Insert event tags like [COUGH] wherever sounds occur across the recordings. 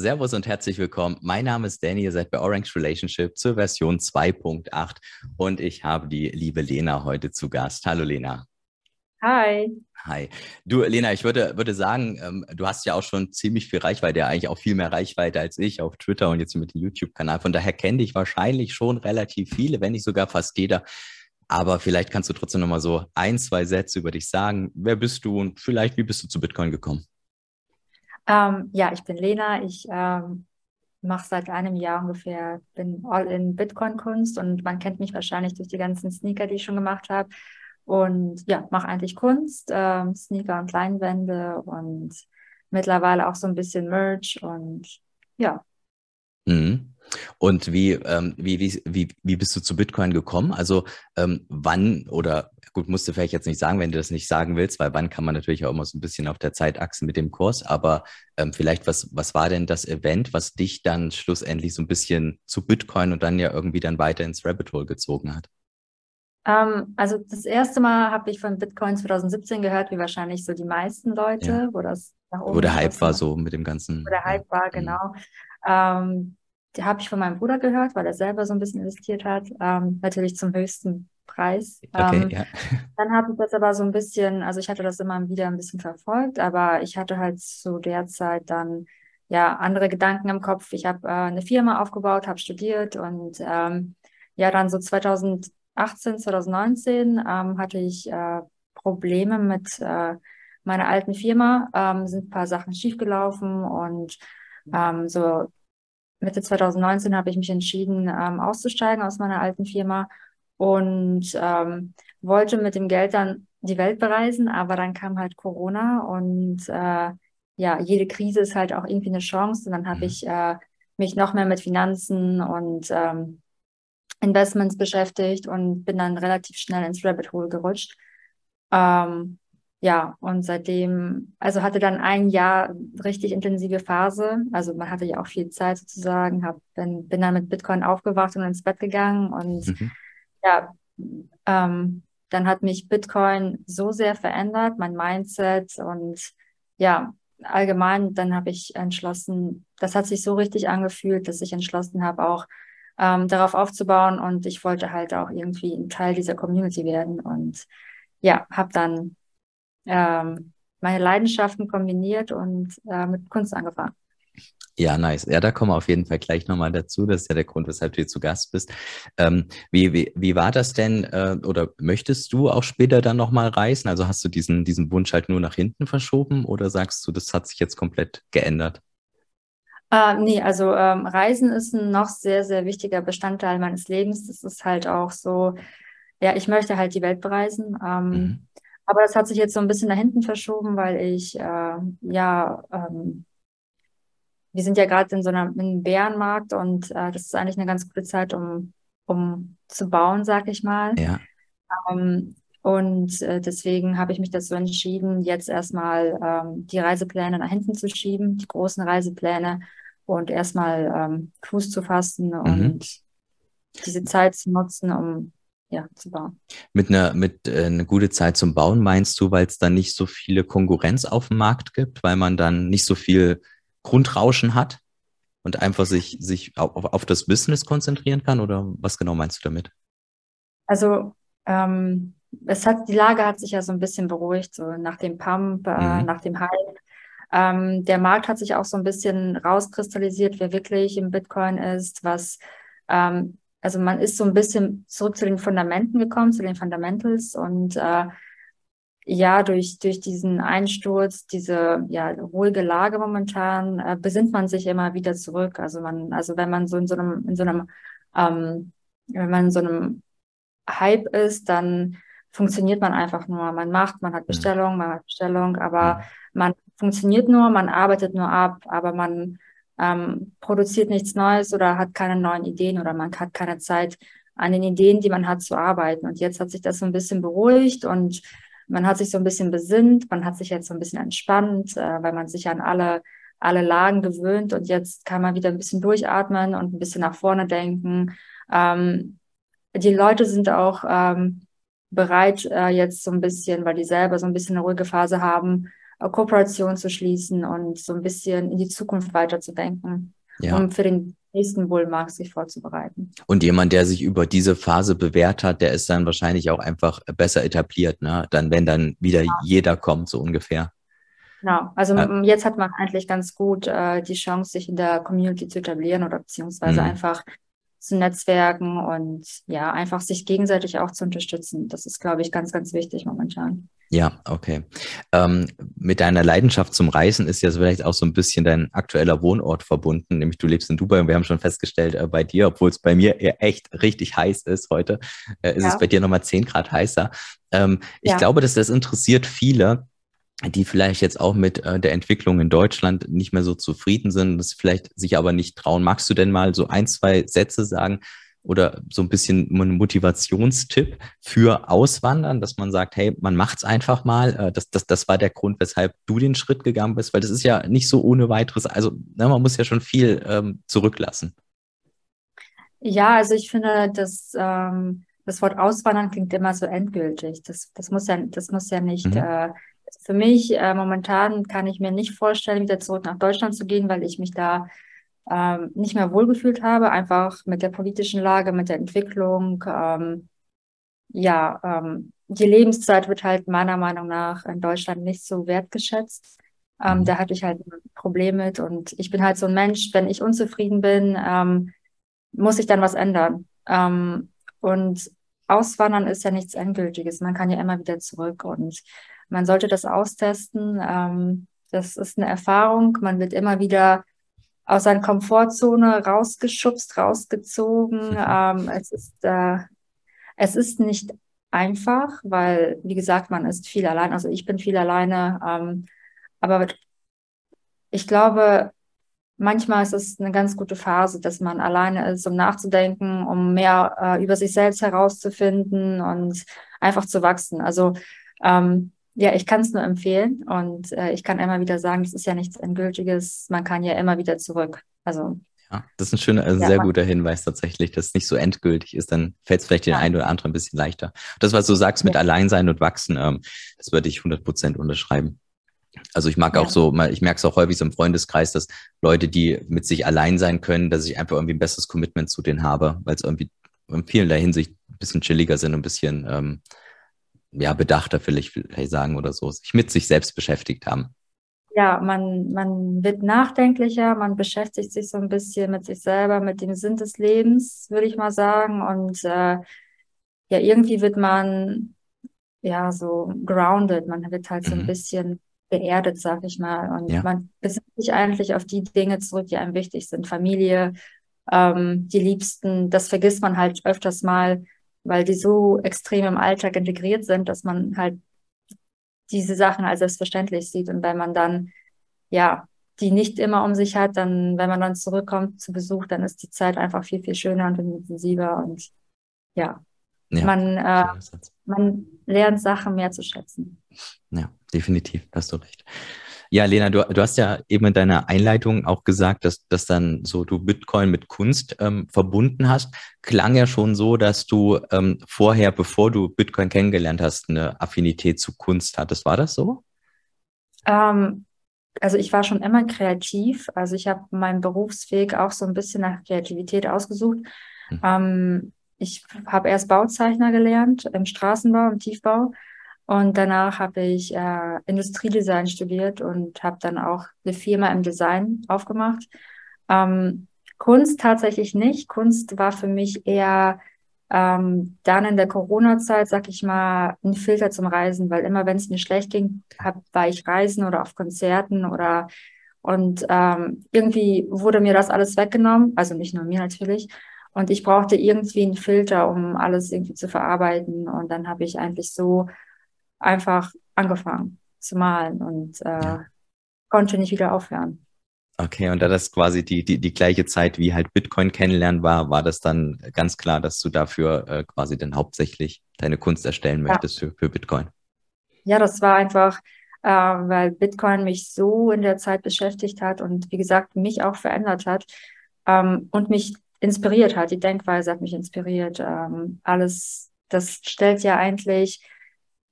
Servus und herzlich willkommen. Mein Name ist Danny, ihr seid bei Orange Relationship zur Version 2.8 und ich habe die liebe Lena heute zu Gast. Hallo Lena. Hi. Hi. Du, Lena, ich würde, würde sagen, ähm, du hast ja auch schon ziemlich viel Reichweite, ja eigentlich auch viel mehr Reichweite als ich auf Twitter und jetzt mit dem YouTube-Kanal. Von daher kenne dich wahrscheinlich schon relativ viele, wenn nicht sogar fast jeder. Aber vielleicht kannst du trotzdem nochmal so ein, zwei Sätze über dich sagen. Wer bist du und vielleicht, wie bist du zu Bitcoin gekommen? Ähm, ja, ich bin Lena. Ich ähm, mache seit einem Jahr ungefähr, bin all in Bitcoin-Kunst und man kennt mich wahrscheinlich durch die ganzen Sneaker, die ich schon gemacht habe. Und ja, mache eigentlich Kunst, ähm, Sneaker und Leinwände und mittlerweile auch so ein bisschen Merch und ja. Mhm. Und wie, ähm, wie, wie, wie, wie bist du zu Bitcoin gekommen? Also ähm, wann oder gut, musst du vielleicht jetzt nicht sagen, wenn du das nicht sagen willst, weil wann kann man natürlich auch immer so ein bisschen auf der Zeitachse mit dem Kurs, aber ähm, vielleicht, was, was war denn das Event, was dich dann schlussendlich so ein bisschen zu Bitcoin und dann ja irgendwie dann weiter ins Rabbit Hole gezogen hat? Ähm, also das erste Mal habe ich von Bitcoin 2017 gehört, wie wahrscheinlich so die meisten Leute, ja. wo das nach oben Wo der Hype war so mit dem ganzen. Wo der Hype war, mhm. genau. Die habe ich von meinem Bruder gehört, weil er selber so ein bisschen investiert hat. Ähm, natürlich zum höchsten Preis. Okay, ähm, ja. [LAUGHS] Dann habe ich das aber so ein bisschen, also ich hatte das immer wieder ein bisschen verfolgt, aber ich hatte halt zu der Zeit dann ja andere Gedanken im Kopf. Ich habe äh, eine Firma aufgebaut, habe studiert und ähm, ja, dann so 2018, 2019 ähm, hatte ich äh, Probleme mit äh, meiner alten Firma, ähm, sind ein paar Sachen schiefgelaufen und ähm, so Mitte 2019 habe ich mich entschieden, ähm, auszusteigen aus meiner alten Firma und ähm, wollte mit dem Geld dann die Welt bereisen, aber dann kam halt Corona und äh, ja, jede Krise ist halt auch irgendwie eine Chance und dann habe mhm. ich äh, mich noch mehr mit Finanzen und ähm, Investments beschäftigt und bin dann relativ schnell ins Rabbit Hole gerutscht. Ähm, ja, und seitdem, also hatte dann ein Jahr richtig intensive Phase. Also man hatte ja auch viel Zeit sozusagen, hab, bin, bin dann mit Bitcoin aufgewacht und ins Bett gegangen und mhm ja, ähm, dann hat mich Bitcoin so sehr verändert, mein Mindset und ja, allgemein, dann habe ich entschlossen, das hat sich so richtig angefühlt, dass ich entschlossen habe, auch ähm, darauf aufzubauen und ich wollte halt auch irgendwie ein Teil dieser Community werden und ja, habe dann ähm, meine Leidenschaften kombiniert und äh, mit Kunst angefangen. Ja, nice. Ja, da kommen wir auf jeden Fall gleich nochmal dazu. Das ist ja der Grund, weshalb du hier zu Gast bist. Ähm, wie, wie, wie war das denn äh, oder möchtest du auch später dann nochmal reisen? Also hast du diesen, diesen Wunsch halt nur nach hinten verschoben oder sagst du, das hat sich jetzt komplett geändert? Äh, nee, also ähm, Reisen ist ein noch sehr, sehr wichtiger Bestandteil meines Lebens. Das ist halt auch so, ja, ich möchte halt die Welt bereisen. Ähm, mhm. Aber das hat sich jetzt so ein bisschen nach hinten verschoben, weil ich äh, ja ähm, wir sind ja gerade in so einer, in einem Bärenmarkt und äh, das ist eigentlich eine ganz gute Zeit, um, um zu bauen, sag ich mal. Ja. Ähm, und äh, deswegen habe ich mich dazu entschieden, jetzt erstmal ähm, die Reisepläne nach hinten zu schieben, die großen Reisepläne und erstmal ähm, Fuß zu fassen mhm. und diese Zeit zu nutzen, um ja, zu bauen. Mit einer mit äh, eine gute Zeit zum Bauen meinst du, weil es dann nicht so viele Konkurrenz auf dem Markt gibt, weil man dann nicht so viel Grundrauschen hat und einfach sich, sich auf, auf das Business konzentrieren kann? Oder was genau meinst du damit? Also ähm, es hat, die Lage hat sich ja so ein bisschen beruhigt, so nach dem Pump, äh, mhm. nach dem Hype. Ähm, der Markt hat sich auch so ein bisschen rauskristallisiert, wer wirklich im Bitcoin ist, was, ähm, also man ist so ein bisschen zurück zu den Fundamenten gekommen, zu den Fundamentals und äh, ja, durch, durch diesen Einsturz, diese ja, ruhige Lage momentan, äh, besinnt man sich immer wieder zurück. Also man, also wenn man so in so einem, in so einem, ähm, wenn man in so einem Hype ist, dann funktioniert man einfach nur. Man macht, man hat mhm. Bestellung, man hat Bestellung, aber mhm. man funktioniert nur, man arbeitet nur ab, aber man ähm, produziert nichts Neues oder hat keine neuen Ideen oder man hat keine Zeit, an den Ideen, die man hat, zu arbeiten. Und jetzt hat sich das so ein bisschen beruhigt und man hat sich so ein bisschen besinnt, man hat sich jetzt so ein bisschen entspannt, äh, weil man sich an alle, alle Lagen gewöhnt und jetzt kann man wieder ein bisschen durchatmen und ein bisschen nach vorne denken. Ähm, die Leute sind auch ähm, bereit, äh, jetzt so ein bisschen, weil die selber so ein bisschen eine ruhige Phase haben, Kooperation zu schließen und so ein bisschen in die Zukunft weiterzudenken, Ja. um für den nächsten Bullmarkt sich vorzubereiten. Und jemand, der sich über diese Phase bewährt hat, der ist dann wahrscheinlich auch einfach besser etabliert, ne? Dann, wenn dann wieder jeder kommt, so ungefähr. Genau, also Ja. jetzt hat man eigentlich ganz gut äh, die Chance, sich in der Community zu etablieren oder beziehungsweise Mhm. einfach zu netzwerken und ja, einfach sich gegenseitig auch zu unterstützen. Das ist, glaube ich, ganz, ganz wichtig momentan. Ja, okay. Ähm, mit deiner Leidenschaft zum Reisen ist ja vielleicht auch so ein bisschen dein aktueller Wohnort verbunden, nämlich du lebst in Dubai und wir haben schon festgestellt, äh, bei dir, obwohl es bei mir echt richtig heiß ist heute, äh, ist Ja. es bei dir nochmal 10 Grad heißer. Ähm, ich Ja. glaube, dass das interessiert viele, die vielleicht jetzt auch mit äh, der Entwicklung in Deutschland nicht mehr so zufrieden sind, das vielleicht sich aber nicht trauen. Magst du denn mal so ein, zwei Sätze sagen oder so ein bisschen ein Motivationstipp für Auswandern, dass man sagt, hey, man macht's einfach mal. Äh, das, das, das war der Grund, weshalb du den Schritt gegangen bist, weil das ist ja nicht so ohne weiteres. Also ne, man muss ja schon viel ähm, zurücklassen. Ja, also ich finde, dass ähm, das Wort Auswandern klingt immer so endgültig. Das, das muss ja, das muss ja nicht. Mhm. Äh, für mich äh, momentan kann ich mir nicht vorstellen, wieder zurück nach Deutschland zu gehen, weil ich mich da ähm, nicht mehr wohlgefühlt habe, einfach mit der politischen Lage, mit der Entwicklung. Ähm, ja, ähm, die Lebenszeit wird halt meiner Meinung nach in Deutschland nicht so wertgeschätzt. Ähm, Mhm. da hatte ich halt ein Problem mit und ich bin halt so ein Mensch, wenn ich unzufrieden bin, ähm, muss ich dann was ändern. Ähm, und Auswandern ist ja nichts Endgültiges. Man kann ja immer wieder zurück und man sollte das austesten. Ähm, das ist eine Erfahrung. Man wird immer wieder aus seiner Komfortzone rausgeschubst, rausgezogen. Ähm, es ist, äh, es ist nicht einfach, weil, wie gesagt, man ist viel allein. Also ich bin viel alleine. Ähm, aber ich glaube, manchmal ist es eine ganz gute Phase, dass man alleine ist, um nachzudenken, um mehr äh, über sich selbst herauszufinden und einfach zu wachsen. Also ähm, ja, ich kann es nur empfehlen und äh, ich kann immer wieder sagen, das ist ja nichts Endgültiges. Man kann ja immer wieder zurück. Also Ja, das ist ein schöner, ein Ja, sehr guter Hinweis tatsächlich, dass es nicht so endgültig ist, dann fällt es vielleicht den Ja. einen oder anderen ein bisschen leichter. Das, was du sagst mit Ja. Alleinsein und Wachsen, ähm, das würde ich 100 Prozent unterschreiben. Also ich mag auch so, ich merke es auch häufig so im Freundeskreis, dass Leute, die mit sich allein sein können, dass ich einfach irgendwie ein besseres Commitment zu denen habe, weil es irgendwie in vielerlei Hinsicht ein bisschen chilliger sind und ein bisschen ähm, ja, bedachter vielleicht, vielleicht sagen oder so, sich mit sich selbst beschäftigt haben. ja, man, man wird nachdenklicher, man beschäftigt sich so ein bisschen mit sich selber, mit dem Sinn des Lebens, würde ich mal sagen. Und äh, ja, irgendwie wird man ja so grounded, man wird halt so ein Mhm. bisschen geerdet, sag ich mal. Und Ja. man besinnt sich eigentlich auf die Dinge zurück, die einem wichtig sind. Familie, ähm, die Liebsten, das vergisst man halt öfters mal, weil die so extrem im Alltag integriert sind, dass man halt diese Sachen als selbstverständlich sieht. Und wenn man dann, ja, die nicht immer um sich hat, dann, wenn man dann zurückkommt zu Besuch, dann ist die Zeit einfach viel, viel schöner und intensiver und ja, Ja, man, äh, man lernt Sachen mehr zu schätzen. Ja, definitiv, hast du recht. Ja, Lena, du, du hast ja eben in deiner Einleitung auch gesagt, dass, dass dann so du Bitcoin mit Kunst ähm, verbunden hast. Klang ja schon so, dass du ähm, vorher, bevor du Bitcoin kennengelernt hast, eine Affinität zu Kunst hattest. War das so? Ähm, also ich war schon immer kreativ. Also ich habe meinen Berufsweg auch so ein bisschen nach Kreativität ausgesucht. Mhm. Ähm, ich habe erst Bauzeichner gelernt im Straßenbau, im Tiefbau. Und danach habe ich äh, Industriedesign studiert und habe dann auch eine Firma im Design aufgemacht. Ähm, Kunst tatsächlich nicht. Kunst war für mich eher ähm, dann in der Corona-Zeit, sag ich mal, ein Filter zum Reisen, weil immer wenn es mir schlecht ging, hab, war ich reisen oder auf Konzerten oder und ähm, irgendwie wurde mir das alles weggenommen, also nicht nur mir natürlich. Und ich brauchte irgendwie einen Filter, um alles irgendwie zu verarbeiten. Und dann habe ich eigentlich so einfach angefangen zu malen und äh, Ja. konnte nicht wieder aufhören. Okay, und da das quasi die, die, die gleiche Zeit wie halt Bitcoin kennenlernen war, war das dann ganz klar, dass du dafür äh, quasi dann hauptsächlich deine Kunst erstellen Ja. möchtest für, für Bitcoin. Ja, das war einfach, äh, weil Bitcoin mich so in der Zeit beschäftigt hat und wie gesagt, mich auch verändert hat ähm, und mich inspiriert hat. Die Denkweise hat mich inspiriert. Ähm, alles, das stellt ja eigentlich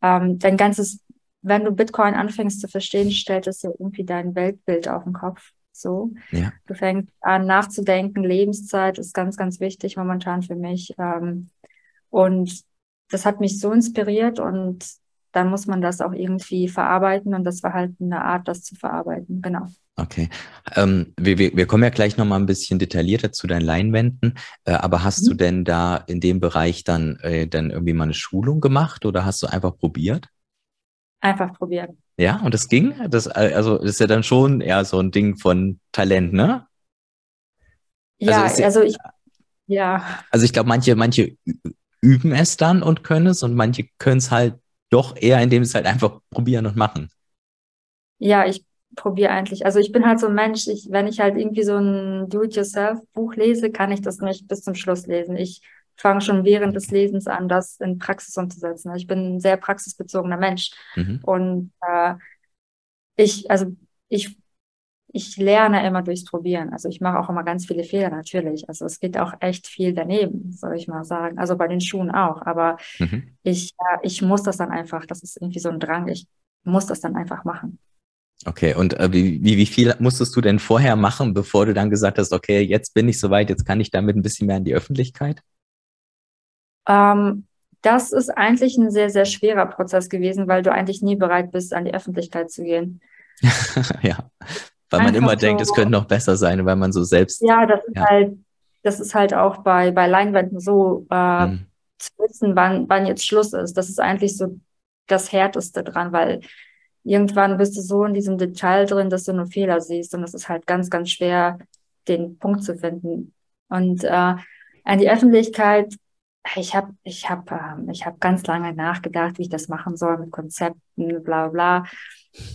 ähm, dein ganzes wenn du Bitcoin anfängst zu verstehen, stellt es ja irgendwie dein Weltbild auf den Kopf. So. Ja. Du fängst an nachzudenken. Lebenszeit ist ganz, ganz wichtig momentan für mich. Ähm, und das hat mich so inspiriert und dann muss man das auch irgendwie verarbeiten und das war halt eine Art, das zu verarbeiten. Genau. Okay. Ähm, wir, wir, wir kommen ja gleich nochmal ein bisschen detaillierter zu deinen Leinwänden, äh, aber hast mhm. du denn da in dem Bereich dann, äh, dann irgendwie mal eine Schulung gemacht oder hast du einfach probiert? Einfach probieren. Ja, und das ging? Das, äh, also das ist ja dann schon eher so ein Ding von Talent, ne? Ja, also, also ich, ja. Also ich glaube, manche, manche üben es dann und können es und manche können es halt doch eher, indem sie es halt einfach probieren und machen. Ja, ich probiere eigentlich. Also ich bin halt so ein Mensch, ich, wenn ich halt irgendwie so ein Do-it-yourself-Buch lese, kann ich das nicht bis zum Schluss lesen. Ich fange schon während des Lesens an, das in Praxis umzusetzen. Ich bin ein sehr praxisbezogener Mensch. Mhm. Und äh, ich, also ich, ich lerne immer durchs Probieren. Also ich mache auch immer ganz viele Fehler natürlich. Also es geht auch echt viel daneben, soll ich mal sagen. Also bei den Schuhen auch. Aber mhm. ich, äh, ich muss das dann einfach, das ist irgendwie so ein Drang. Ich muss das dann einfach machen. Okay, und äh, wie, wie, wie viel musstest du denn vorher machen, bevor du dann gesagt hast, okay, jetzt bin ich soweit, jetzt kann ich damit ein bisschen mehr in die Öffentlichkeit? Ähm, das ist eigentlich ein sehr, sehr schwerer Prozess gewesen, weil du eigentlich nie bereit bist, an die Öffentlichkeit zu gehen. [LAUGHS] ja, weil man immer so, denkt, es könnte noch besser sein, weil man so selbst. Ja, das ist ja. halt, das ist halt auch bei, bei Leinwänden so, äh, hm. zu wissen, wann, wann jetzt Schluss ist. Das ist eigentlich so das Härteste dran, weil irgendwann bist du so in diesem Detail drin, dass du nur Fehler siehst und es ist halt ganz, ganz schwer, den Punkt zu finden. Und äh, an die Öffentlichkeit ich habe ich hab, ähm, ich hab ganz lange nachgedacht, wie ich das machen soll mit Konzepten, bla bla.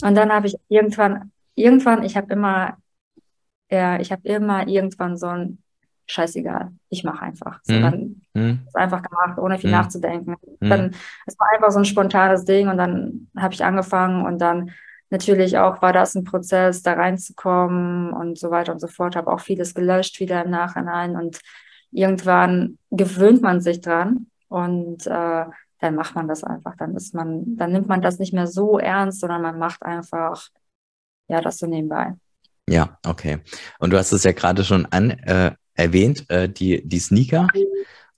Und dann habe ich irgendwann, irgendwann, ich habe immer, ja, ich habe immer irgendwann so ein Scheißegal, ich mache einfach. So, mhm. dann mhm. ist einfach gemacht, ohne viel mhm. nachzudenken. Mhm. Dann, es war einfach so ein spontanes Ding und dann habe ich angefangen und dann natürlich auch war das ein Prozess, da reinzukommen und so weiter und so fort. Habe auch vieles gelöscht wieder im Nachhinein und irgendwann gewöhnt man sich dran und äh, dann macht man das einfach. Dann ist man, dann nimmt man das nicht mehr so ernst, sondern man macht einfach ja das so nebenbei. Ja, okay. Und du hast es ja gerade schon an äh, erwähnt, äh, die die Sneaker.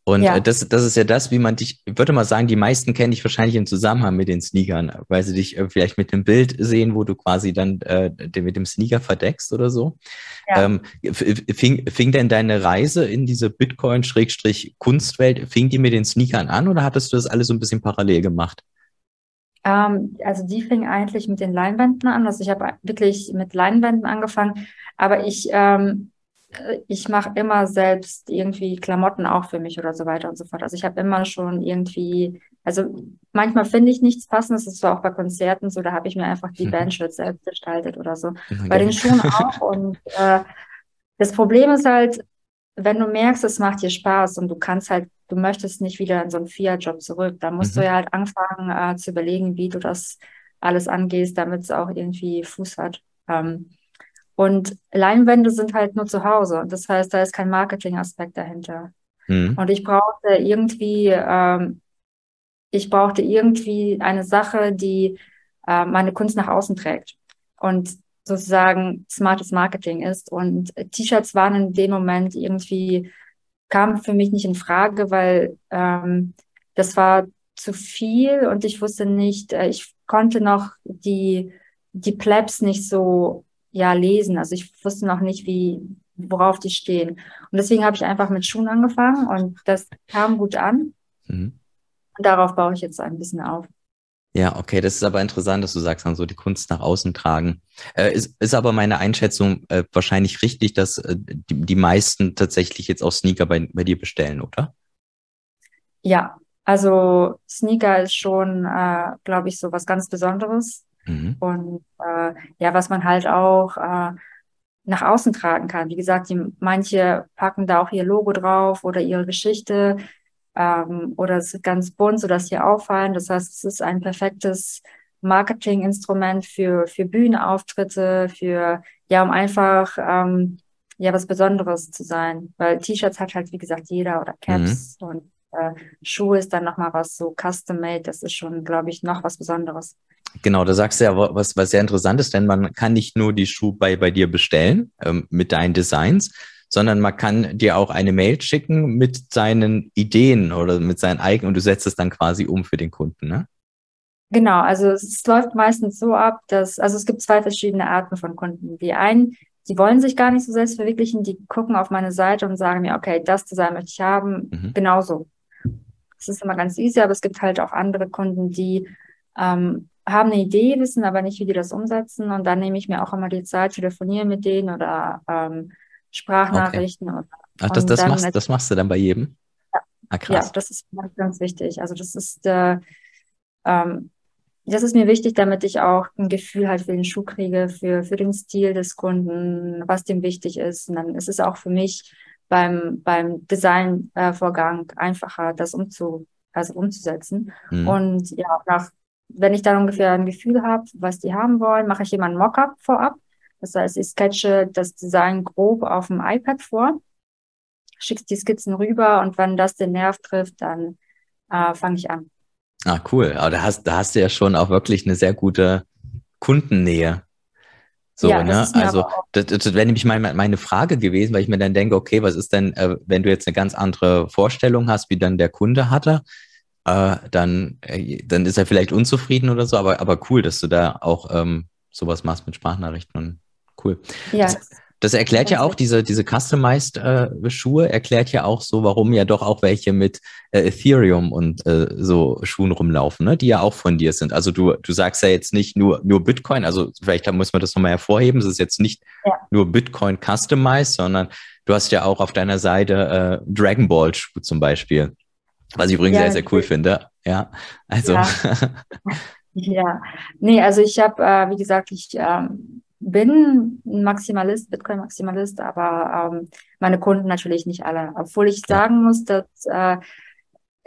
Und ja. Äh, das, das ist ja das, wie man dich, ich würde mal sagen, die meisten kennen dich wahrscheinlich im Zusammenhang mit den Sneakern, weil sie dich äh, vielleicht mit dem Bild sehen, wo du quasi dann äh, mit dem Sneaker verdeckst oder so. Ja. Ähm, fing, fing denn deine Reise in diese Bitcoin-Kunstwelt, fing die mit den Sneakern an oder hattest du das alles so ein bisschen parallel gemacht? Ähm, also die fing eigentlich mit den Leinwänden an. Also ich habe wirklich mit Leinwänden angefangen, aber ich ähm, ich mache immer selbst irgendwie Klamotten auch für mich oder so weiter und so fort. Also ich habe immer schon irgendwie, also manchmal finde ich nichts passendes, das ist auch bei Konzerten so, da habe ich mir einfach die Bandshirts selbst gestaltet oder so. Okay. Bei den Schuhen [LAUGHS] auch. Und äh, das Problem ist halt, wenn du merkst, es macht dir Spaß und du kannst halt, du möchtest nicht wieder in so einen Fiat-Job zurück, dann musst mhm. du ja halt anfangen äh, zu überlegen, wie du das alles angehst, damit es auch irgendwie Fuß hat. Ähm, und Leinwände sind halt nur zu Hause. Das heißt, da ist kein Marketingaspekt dahinter. Mhm. Und ich brauchte irgendwie, ähm, ich brauchte irgendwie eine Sache, die äh, meine Kunst nach außen trägt und sozusagen smartes Marketing ist. Und T-Shirts waren in dem Moment irgendwie, kamen für mich nicht in Frage, weil ähm, das war zu viel und ich wusste nicht, äh, ich konnte noch die, die Plebs nicht so ja lesen. Also ich wusste noch nicht, wie, worauf die stehen. Und deswegen habe ich einfach mit Schuhen angefangen und das kam gut an. Mhm. Und darauf baue ich jetzt ein bisschen auf. Ja, okay, das ist aber interessant, dass du sagst, dann so die Kunst nach außen tragen. Äh, ist, ist aber meine Einschätzung äh, wahrscheinlich richtig, dass äh, die, die meisten tatsächlich jetzt auch Sneaker bei, bei dir bestellen, oder? Ja, also Sneaker ist schon, äh, glaube ich, so was ganz Besonderes. Mhm. Und äh, ja, was man halt auch äh, nach außen tragen kann. Wie gesagt, die, manche packen da auch ihr Logo drauf oder ihre Geschichte ähm, oder es ist ganz bunt, sodass sie auffallen. Das heißt, es ist ein perfektes Marketinginstrument für, für Bühnenauftritte, für, ja, um einfach, ähm, ja, was Besonderes zu sein. Weil T-Shirts hat halt, wie gesagt, jeder oder Caps mhm. und äh, Schuhe ist dann nochmal was so custom-made. Das ist schon, glaube ich, noch was Besonderes. Genau, da sagst du ja was, was sehr interessant ist, denn man kann nicht nur die Schuhe bei, bei dir bestellen ähm, mit deinen Designs, sondern man kann dir auch eine Mail schicken mit seinen Ideen oder mit seinen eigenen und du setzt es dann quasi um für den Kunden, ne? Genau, also es läuft meistens so ab, dass, also es gibt zwei verschiedene Arten von Kunden. Die einen, die wollen sich gar nicht so selbst verwirklichen, die gucken auf meine Seite und sagen mir, okay, das Design möchte ich haben, mhm. genauso. Das ist immer ganz easy, aber es gibt halt auch andere Kunden, die ähm, haben eine Idee, wissen aber nicht, wie die das umsetzen. Und dann nehme ich mir auch immer die Zeit, telefonieren mit denen oder ähm, Sprachnachrichten. Okay. Ach, das, das, machst, das machst du dann bei jedem? Ja, ah, krass. ja das ist ganz, wichtig. Also das ist, äh, ähm, das ist mir wichtig, damit ich auch ein Gefühl halt für den Schuh kriege, für, für den Stil des Kunden, was dem wichtig ist. Und dann ist es auch für mich beim, beim Designvorgang äh, einfacher, das umzu, also umzusetzen. Mhm. Und ja, nach wenn ich dann ungefähr ein Gefühl habe, was die haben wollen, mache ich immer ein Mockup vorab. Das heißt, ich sketche das Design grob auf dem iPad vor, schickst die Skizzen rüber und wenn das den Nerv trifft, dann äh, fange ich an. Ah, cool. Aber da hast, da hast du ja schon auch wirklich eine sehr gute Kundennähe. So, ja, ne? Also, das, das wäre nämlich meine, meine Frage gewesen, weil ich mir dann denke, okay, was ist denn, äh, wenn du jetzt eine ganz andere Vorstellung hast, wie dann der Kunde hatte? äh, dann, äh, dann ist er vielleicht unzufrieden oder so, aber, aber cool, dass du da auch ähm, sowas machst mit Sprachnachrichten und cool. Ja. Das, das erklärt ja auch diese, diese Customized äh, Schuhe, erklärt ja auch so, warum ja doch auch welche mit äh, Ethereum und äh, so Schuhen rumlaufen, ne? die ja auch von dir sind. Also du, du sagst ja jetzt nicht nur, nur Bitcoin, also vielleicht muss man das nochmal hervorheben, es ist jetzt nicht ja. nur Bitcoin Customized, sondern du hast ja auch auf deiner Seite äh, Dragon Ball Schuhe zum Beispiel. Was ich übrigens ja, sehr, sehr cool finde. Ja, also. Ja, [LAUGHS] ja. nee, also ich habe, äh, wie gesagt, ich ähm, bin ein Maximalist, Bitcoin-Maximalist, aber ähm, meine Kunden natürlich nicht alle. Obwohl ich sagen muss, dass äh,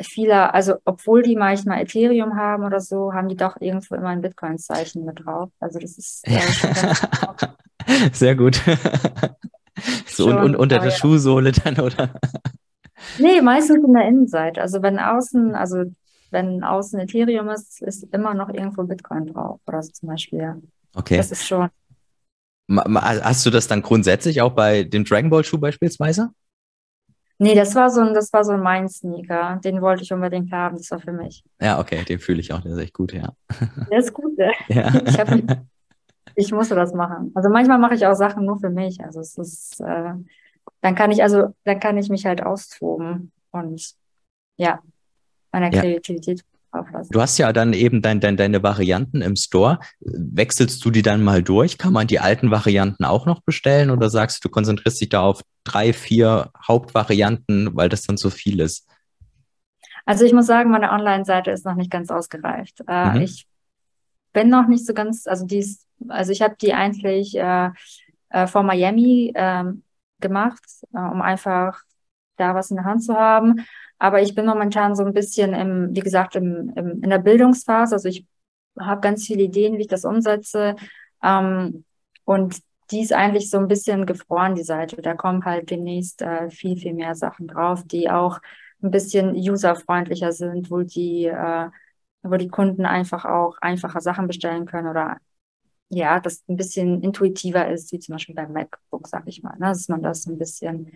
viele, also obwohl die manchmal Ethereum haben oder so, haben die doch irgendwo immer ein Bitcoin-Zeichen mit drauf. Also das ist äh, [LAUGHS] sehr gut. [LAUGHS] so schon, und, unter der ja. Schuhsohle dann, oder? [LAUGHS] Nee, meistens in der Innenseite. Also wenn außen, also wenn außen Ethereum ist, ist immer noch irgendwo Bitcoin drauf oder so zum Beispiel. Okay. Das ist schon. Hast du das dann grundsätzlich auch bei dem Dragon Ball Schuh beispielsweise? Nee, das war so ein, das war so ein mein Sneaker. Den wollte ich unbedingt haben. Das war für mich. Ja, okay, den fühle ich auch. Der ist echt gut, ja. [LAUGHS] Der ist gut, ja. [LAUGHS] ja. Ich, hab, ich musste das machen. Also manchmal mache ich auch Sachen nur für mich. Also es ist, äh, dann kann ich also, dann kann ich mich halt austoben und ja, meiner ja. Kreativität auflassen. Du hast ja dann eben dein, dein, deine Varianten im Store. Wechselst du die dann mal durch? Kann man die alten Varianten auch noch bestellen oder sagst du, du konzentrierst dich da auf drei, vier Hauptvarianten, weil das dann so viel ist? Also ich muss sagen, meine Online-Seite ist noch nicht ganz ausgereift. Äh, mhm. Ich bin noch nicht so ganz, also die ist, also ich habe die eigentlich äh, äh, vor Miami ähm, gemacht, äh, um einfach da was in der Hand zu haben. Aber ich bin momentan so ein bisschen im, wie gesagt, im, im in der Bildungsphase. Also ich habe ganz viele Ideen, wie ich das umsetze. Ähm, und die ist eigentlich so ein bisschen gefroren, die Seite. Da kommen halt demnächst äh, viel, viel mehr Sachen drauf, die auch ein bisschen userfreundlicher sind, wo die, äh, wo die Kunden einfach auch einfacher Sachen bestellen können oder ja, das ein bisschen intuitiver ist, wie zum Beispiel beim MacBook, sag ich mal, ne? dass man das ein bisschen,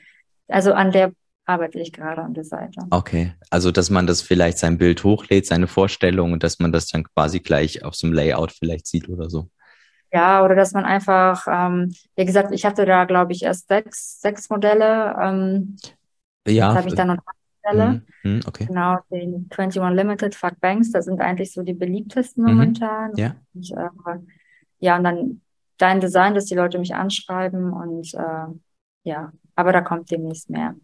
also an der arbeite ich gerade an der Seite. Okay, also dass man das vielleicht sein Bild hochlädt, seine Vorstellung und dass man das dann quasi gleich auf so einem Layout vielleicht sieht oder so. Ja, oder dass man einfach, ähm, wie gesagt, ich hatte da, glaube ich, erst sechs, sechs Modelle. Ähm, ja. habe ich dann noch Modelle. Mm, okay. Genau, den 21 Limited Fuck Banks, das sind eigentlich so die beliebtesten mhm. momentan. Ja. Und, äh, ja, und dann dein Design, dass die Leute mich anschreiben und äh, ja, aber da kommt demnächst mehr.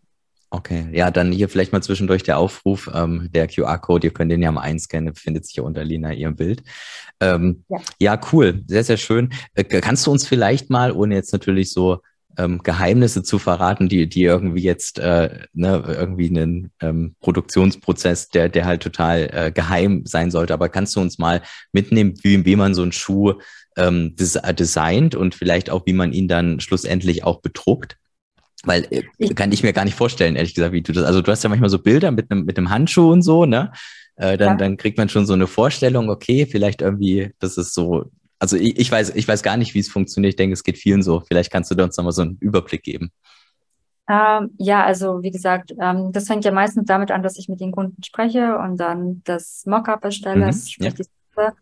Okay, ja, dann hier vielleicht mal zwischendurch der Aufruf, ähm, der QR-Code, ihr könnt den ja mal einscannen, findet sich ja unter Lina ihrem Bild. Ähm, ja. ja. cool, sehr, sehr schön. Äh, kannst du uns vielleicht mal, ohne jetzt natürlich so ähm, Geheimnisse zu verraten, die, die irgendwie jetzt äh, ne, irgendwie einen ähm, Produktionsprozess, der, der halt total äh, geheim sein sollte, aber kannst du uns mal mitnehmen, wie, wie man so einen Schuh ähm, des designt und vielleicht auch, wie man ihn dann schlussendlich auch bedruckt? Weil äh, kann ich mir gar nicht vorstellen, ehrlich gesagt, wie du das. Also du hast ja manchmal so Bilder mit einem mit einem Handschuh und so, ne? äh, dann, ja. dann kriegt man schon so eine Vorstellung, okay, vielleicht irgendwie, das ist so, also ich, ich weiß, ich weiß gar nicht, wie es funktioniert. Ich denke, es geht vielen so. Vielleicht kannst du uns nochmal so einen Überblick geben. Ähm, ja, also wie gesagt, ähm, das fängt ja meistens damit an, dass ich mit den Kunden spreche und dann das Mockup erstelle, mhm, sprich ja. die Suche.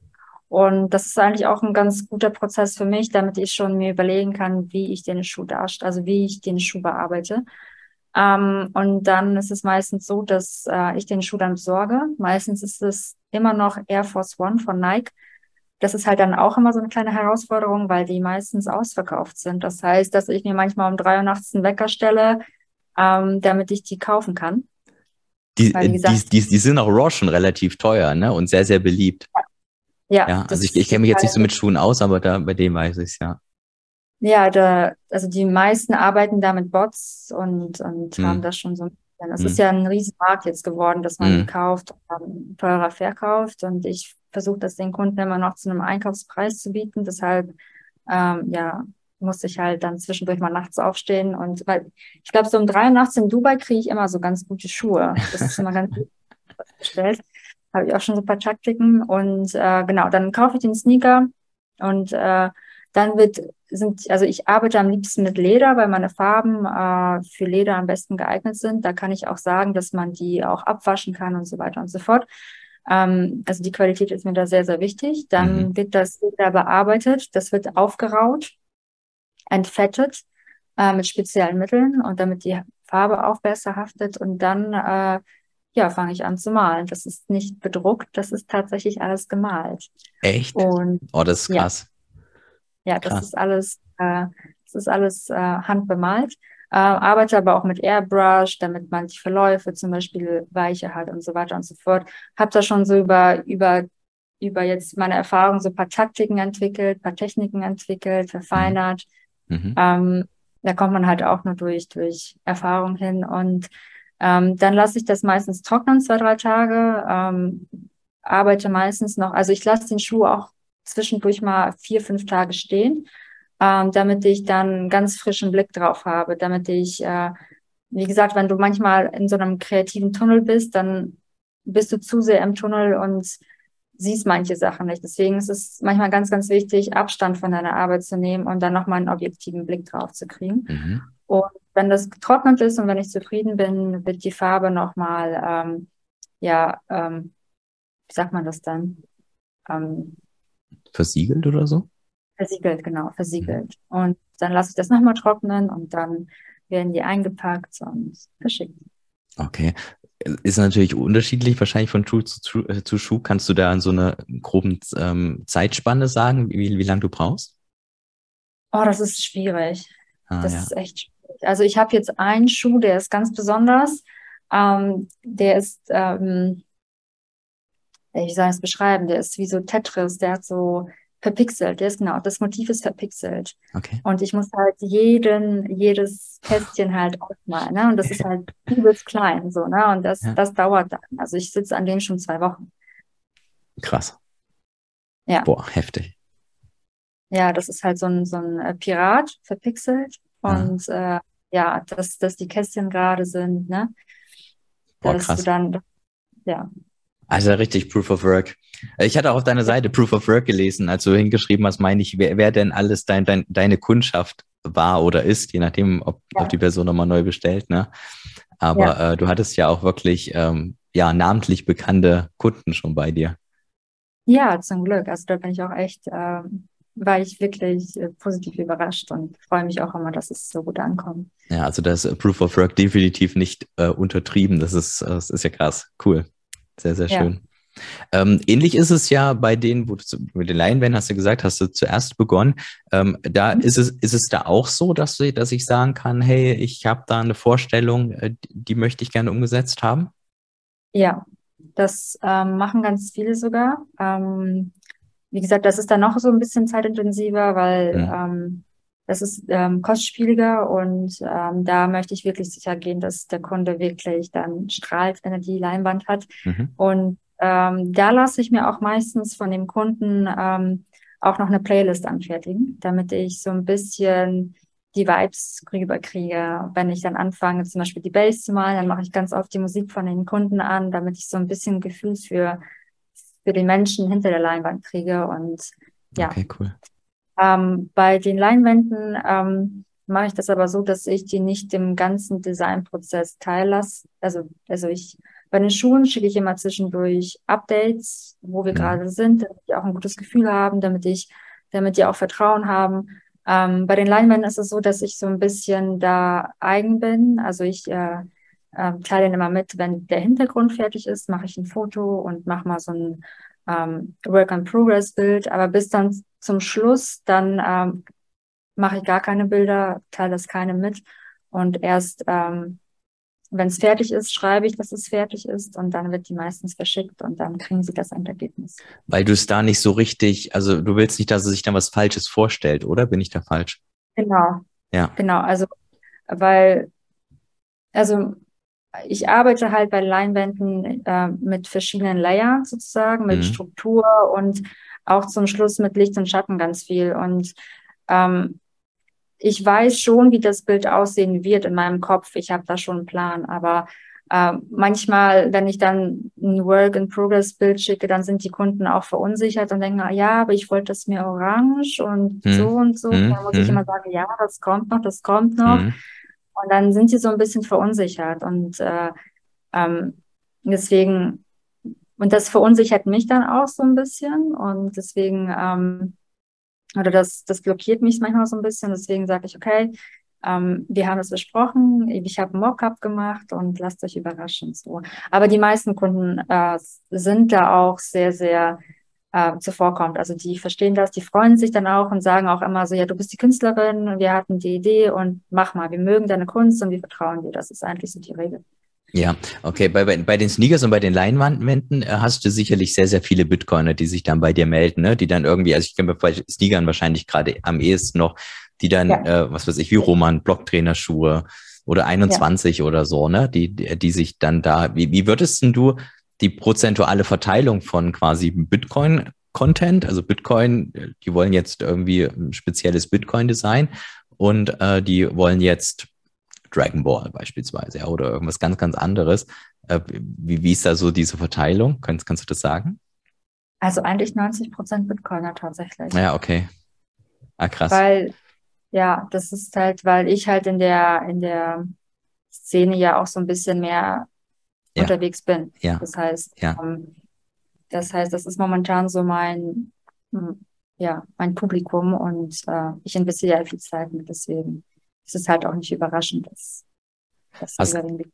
Und das ist eigentlich auch ein ganz guter Prozess für mich, damit ich schon mir überlegen kann, wie ich den Schuh darstelle, also wie ich den Schuh bearbeite. Ähm, und dann ist es meistens so, dass äh, ich den Schuh dann besorge. Meistens ist es immer noch Air Force One von Nike. Das ist halt dann auch immer so eine kleine Herausforderung, weil die meistens ausverkauft sind. Das heißt, dass ich mir manchmal um drei Uhr nachts einen Wecker stelle, ähm, damit ich die kaufen kann. Die, weil, gesagt, die, die, die, sind auch raw schon relativ teuer ne? und sehr, sehr beliebt. Ja, ja also ich, ich kenne mich jetzt nicht so mit Schuhen aus, aber da bei dem weiß ich es, ja. Ja, da, also die meisten arbeiten da mit Bots und, und hm. haben das schon so ein bisschen. Es hm. ist ja ein Riesenmarkt jetzt geworden, dass man hm. kauft teurer verkauft. Und ich versuche das den Kunden immer noch zu einem Einkaufspreis zu bieten. Deshalb, ähm, ja, muss ich halt dann zwischendurch mal nachts aufstehen. Und weil ich glaube, so um drei Uhr nachts in Dubai kriege ich immer so ganz gute Schuhe. Das ist immer ganz gut [LAUGHS] gestellt. Habe ich auch schon so ein paar Taktiken. Und äh, genau, dann kaufe ich den Sneaker und äh, dann wird, sind, also ich arbeite am liebsten mit Leder, weil meine Farben äh, für Leder am besten geeignet sind. Da kann ich auch sagen, dass man die auch abwaschen kann und so weiter und so fort. Ähm, also die Qualität ist mir da sehr, sehr wichtig. Dann mhm. wird das Leder bearbeitet, das wird aufgeraut, entfettet äh, mit speziellen Mitteln und damit die Farbe auch besser haftet und dann äh, ja, fange ich an zu malen. Das ist nicht bedruckt, das ist tatsächlich alles gemalt. Echt? Und, oh, das ist krass. Ja, das Krass. ist alles, äh, das ist alles äh, handbemalt. Äh, arbeite aber auch mit Airbrush, damit man die Verläufe zum Beispiel weicher hat und so weiter und so fort. Hab da schon so über, über, über jetzt meine Erfahrung so ein paar Taktiken entwickelt, paar Techniken entwickelt, verfeinert. Mhm. mhm. Ähm, da kommt man halt auch nur durch, durch Erfahrung hin. Und ähm, dann lasse ich das meistens trocknen, zwei, drei Tage. Ähm, arbeite meistens noch, also ich lasse den Schuh auch zwischendurch mal vier, fünf Tage stehen, ähm, damit ich dann einen ganz frischen Blick drauf habe, damit ich, äh, wie gesagt, wenn du manchmal in so einem kreativen Tunnel bist, dann bist du zu sehr im Tunnel und siehst manche Sachen nicht. Deswegen ist es manchmal ganz, ganz wichtig, Abstand von deiner Arbeit zu nehmen und dann nochmal einen objektiven Blick drauf zu kriegen. Mhm. Und wenn das getrocknet ist und wenn ich zufrieden bin, wird die Farbe nochmal, ähm, ja, ähm, wie sagt man das dann? Ähm, versiegelt oder so? Versiegelt, genau, versiegelt. Mhm. Und dann lasse ich das nochmal trocknen und dann werden die eingepackt und verschickt. Okay. Ist natürlich unterschiedlich, wahrscheinlich von Schuh zu, äh, zu Schuh. Kannst du da in so einer groben ähm, Zeitspanne sagen, wie, wie lange du brauchst? Oh, das ist schwierig. Ah, das ja. ist echt schwierig. Also ich habe jetzt einen Schuh, der ist ganz besonders. Ähm, der ist, ähm, wie soll ich es beschreiben, der ist wie so Tetris, der hat so verpixelt, der ist genau, das Motiv ist verpixelt. Okay. Und ich muss halt jeden, jedes Kästchen halt aufmalen, ne? Und das ist halt [LAUGHS] übelst klein, so, ne? Und das, ja. das dauert dann. Also ich sitze an dem schon zwei Wochen. Krass. Ja. Boah, heftig. Ja, das ist halt so ein, so ein äh, Pirat, verpixelt. Und ja, äh, ja dass, dass die Kästchen gerade sind, ne? Boah, dass krass. du dann, ja, also richtig Proof of Work. Ich hatte auch auf deiner Seite Proof of Work gelesen, als du hingeschrieben hast, meine ich, wer, wer denn alles dein, dein, deine Kundschaft war oder ist, je nachdem, ob, ja. ob die Person nochmal neu bestellt. Ne? Aber ja. äh, du hattest ja auch wirklich ähm, ja, namentlich bekannte Kunden schon bei dir. Ja, zum Glück. Also da bin ich auch echt, ähm, war ich wirklich äh, positiv überrascht und freue mich auch immer, dass es so gut ankommt. Ja, also das Proof of Work definitiv nicht äh, untertrieben. Das ist, das ist ja krass. Cool. Sehr, sehr schön. Ja. Ähm, ähnlich ist es ja bei denen, wo du zu, mit den Leinwänden hast du gesagt, hast du zuerst begonnen. Ähm, da mhm. ist es, ist es da auch so, dass, du, dass ich sagen kann, hey, ich habe da eine Vorstellung, äh, die möchte ich gerne umgesetzt haben? Ja, das ähm, machen ganz viele sogar. Ähm, wie gesagt, das ist dann noch so ein bisschen zeitintensiver, weil mhm. Das ist ähm, kostspieliger und ähm, da möchte ich wirklich sicher gehen, dass der Kunde wirklich dann strahlt, wenn er die Leinwand hat. Mhm. Und ähm, da lasse ich mir auch meistens von dem Kunden ähm, auch noch eine Playlist anfertigen, damit ich so ein bisschen die Vibes rüberkriege. Wenn ich dann anfange, zum Beispiel die Bass zu malen, dann mache ich ganz oft die Musik von den Kunden an, damit ich so ein bisschen Gefühl für, für die Menschen hinter der Leinwand kriege. Und ja. Okay, cool. Ähm, bei den Leinwänden ähm, mache ich das aber so, dass ich die nicht im ganzen Designprozess teillasse. Also, also ich bei den Schuhen schicke ich immer zwischendurch Updates, wo wir mhm. gerade sind, damit die auch ein gutes Gefühl haben, damit ich, damit die auch Vertrauen haben. Ähm, bei den Leinwänden ist es so, dass ich so ein bisschen da eigen bin. Also ich äh, äh, teile immer mit, wenn der Hintergrund fertig ist, mache ich ein Foto und mache mal so ein ähm, Work-in-Progress-Bild. Aber bis dann zum Schluss, dann ähm, mache ich gar keine Bilder, teile das keine mit. Und erst ähm, wenn es fertig ist, schreibe ich, dass es fertig ist und dann wird die meistens verschickt und dann kriegen sie das Endergebnis. Weil du es da nicht so richtig, also du willst nicht, dass er sich dann was Falsches vorstellt, oder? Bin ich da falsch? Genau. Ja. Genau, also weil, also ich arbeite halt bei Leinwänden äh, mit verschiedenen Layern sozusagen, mit mhm. Struktur und auch zum Schluss mit Licht und Schatten ganz viel. Und ähm, ich weiß schon, wie das Bild aussehen wird in meinem Kopf. Ich habe da schon einen Plan, aber äh, manchmal, wenn ich dann ein Work-in-Progress-Bild schicke, dann sind die Kunden auch verunsichert und denken, ja, aber ich wollte das mir orange und hm. so und so. Hm. Dann muss ich immer sagen, ja, das kommt noch, das kommt noch. Und dann sind sie so ein bisschen verunsichert und äh, ähm, deswegen, und das verunsichert mich dann auch so ein bisschen und deswegen ähm, oder das, das blockiert mich manchmal so ein bisschen. Deswegen sage ich, okay, ähm, wir haben es besprochen, ich habe ein Mockup gemacht und lasst euch überraschen. So. Aber die meisten Kunden äh, sind da auch sehr, sehr äh, zuvorkommt. Also die verstehen das, die freuen sich dann auch und sagen auch immer so, ja, du bist die Künstlerin, wir hatten die Idee und mach mal, wir mögen deine Kunst und wir vertrauen dir. Das ist eigentlich so die Regel. Ja, okay. Bei, bei, bei den Sneakers und bei den Leinwandwänden äh, hast du sicherlich sehr, sehr viele Bitcoiner, die sich dann bei dir melden, ne? Die dann irgendwie, also ich kenne bei Sneakern wahrscheinlich gerade am ehesten noch, die dann, ja. äh, was weiß ich, wie Roman, Blocktrainerschuhe oder 21 ja. oder so, ne? Die, die, die sich dann da, wie, wie würdest denn du die prozentuale Verteilung von quasi Bitcoin Content, also Bitcoin, die wollen jetzt irgendwie ein spezielles Bitcoin-Design und äh, die wollen jetzt Dragon Ball beispielsweise ja, oder irgendwas ganz, ganz anderes. Äh, wie, wie ist da so diese Verteilung? Kannst, kannst du das sagen? Also eigentlich 90 Prozent Bitcoiner tatsächlich. Ja, okay. Ah, krass. Weil, ja, das ist halt, weil ich halt in der, in der Szene ja auch so ein bisschen mehr ja. unterwegs bin. Ja. Das heißt, ja. Ähm, das heißt, das ist momentan so mein, hm, ja, mein Publikum und äh, ich investiere ja viel Zeit mit, deswegen es ist halt auch nicht überraschend, dass das hast, über den Weg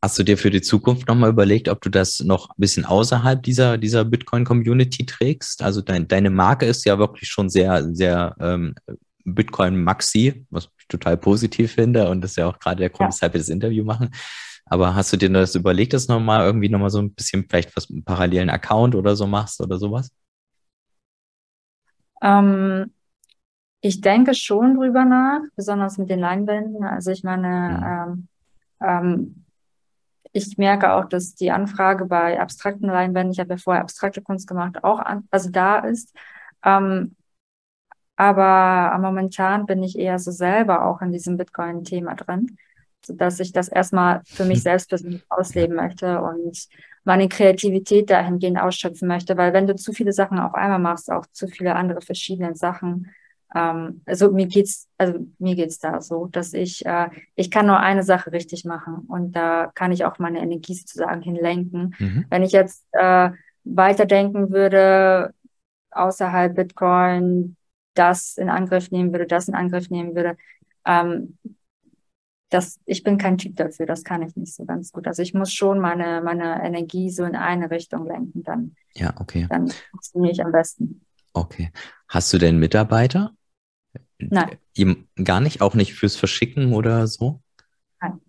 Hast du dir für die Zukunft nochmal überlegt, ob du das noch ein bisschen außerhalb dieser, dieser Bitcoin-Community trägst? Also dein, deine Marke ist ja wirklich schon sehr, sehr ähm, Bitcoin-Maxi, was ich total positiv finde und das ist ja auch gerade der Grund, ja. weshalb wir das Interview machen. Aber hast du dir das überlegt, dass nochmal irgendwie nochmal so ein bisschen vielleicht was einen parallelen Account oder so machst oder sowas? Ähm, ich denke schon drüber nach, besonders mit den Leinwänden. Also ich meine, mhm. ähm, ähm, ich merke auch, dass die Anfrage bei abstrakten Leinwänden, ich habe ja vorher abstrakte Kunst gemacht, auch an, also da ist. Ähm, aber momentan bin ich eher so selber auch in diesem Bitcoin-Thema drin, sodass ich das erstmal für mich selbst persönlich ausleben möchte und meine Kreativität dahingehend ausschöpfen möchte, weil wenn du zu viele Sachen auf einmal machst, auch zu viele andere verschiedene Sachen, ähm, also mir geht's, also mir geht's da so, dass ich, äh, ich kann nur eine Sache richtig machen und da kann ich auch meine Energie sozusagen hinlenken. Mhm. Wenn ich jetzt äh, weiterdenken würde, außerhalb Bitcoin, das in Angriff nehmen würde, das in Angriff nehmen würde, ähm, das, ich bin kein Typ dafür, das kann ich nicht so ganz gut. Also ich muss schon meine, meine Energie so in eine Richtung lenken, dann, ja, okay. dann funktioniere ich am besten. Okay. Hast du denn Mitarbeiter? Nein. Gar nicht? Auch nicht fürs Verschicken oder so? Nein.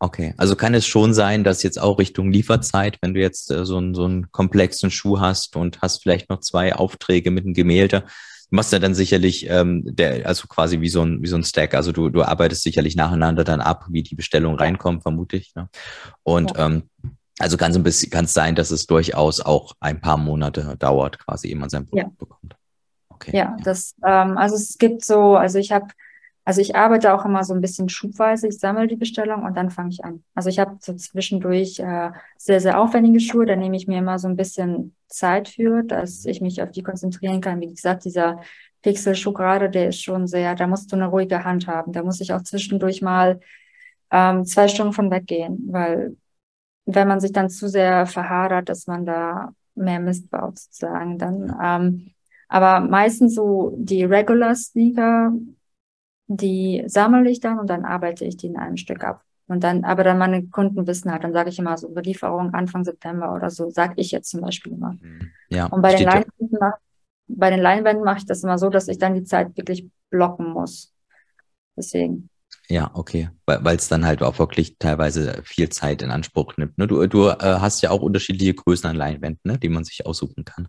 Okay, also kann es schon sein, dass jetzt auch Richtung Lieferzeit, wenn du jetzt äh, so, einen, so einen komplexen Schuh hast und hast vielleicht noch zwei Aufträge mit einem Gemälde, machst ja dann sicherlich, ähm, der, also quasi wie so ein, wie so ein Stack, also du, du arbeitest sicherlich nacheinander dann ab, wie die Bestellung reinkommt, vermute ich. Ne? Und ja. ähm, also kann so ein bisschen, kann es sein, dass es durchaus auch ein paar Monate dauert, quasi, ehe man sein Produkt ja. bekommt. Okay. Ja, das, ähm, also es gibt so, also ich habe also ich arbeite auch immer so ein bisschen schubweise. Ich sammle die Bestellung und dann fange ich an. Also ich habe so zwischendurch äh, sehr, sehr aufwendige Schuhe. Da nehme ich mir immer so ein bisschen Zeit für, dass ich mich auf die konzentrieren kann. Wie gesagt, dieser Pixelschuh gerade, der ist schon sehr, da musst du eine ruhige Hand haben. Da muss ich auch zwischendurch mal ähm, zwei Stunden von weggehen, weil wenn man sich dann zu sehr verhadert, dass man da mehr Mist baut sozusagen, dann ähm, aber meistens so die Regular Sneaker, die sammle ich dann und dann arbeite ich die in einem Stück ab. Und dann, aber dann meine Kunden wissen halt, dann sage ich immer so Belieferung Anfang September oder so, sage ich jetzt zum Beispiel immer. Mhm. Ja, und bei den, Leinwänden mach, bei den Leinwänden mache ich das immer so, dass ich dann die Zeit wirklich blocken muss. Deswegen. Ja, okay. Weil es dann halt auch wirklich teilweise viel Zeit in Anspruch nimmt. Ne? Du, du äh, hast ja auch unterschiedliche Größen an Leinwänden, ne? die man sich aussuchen kann.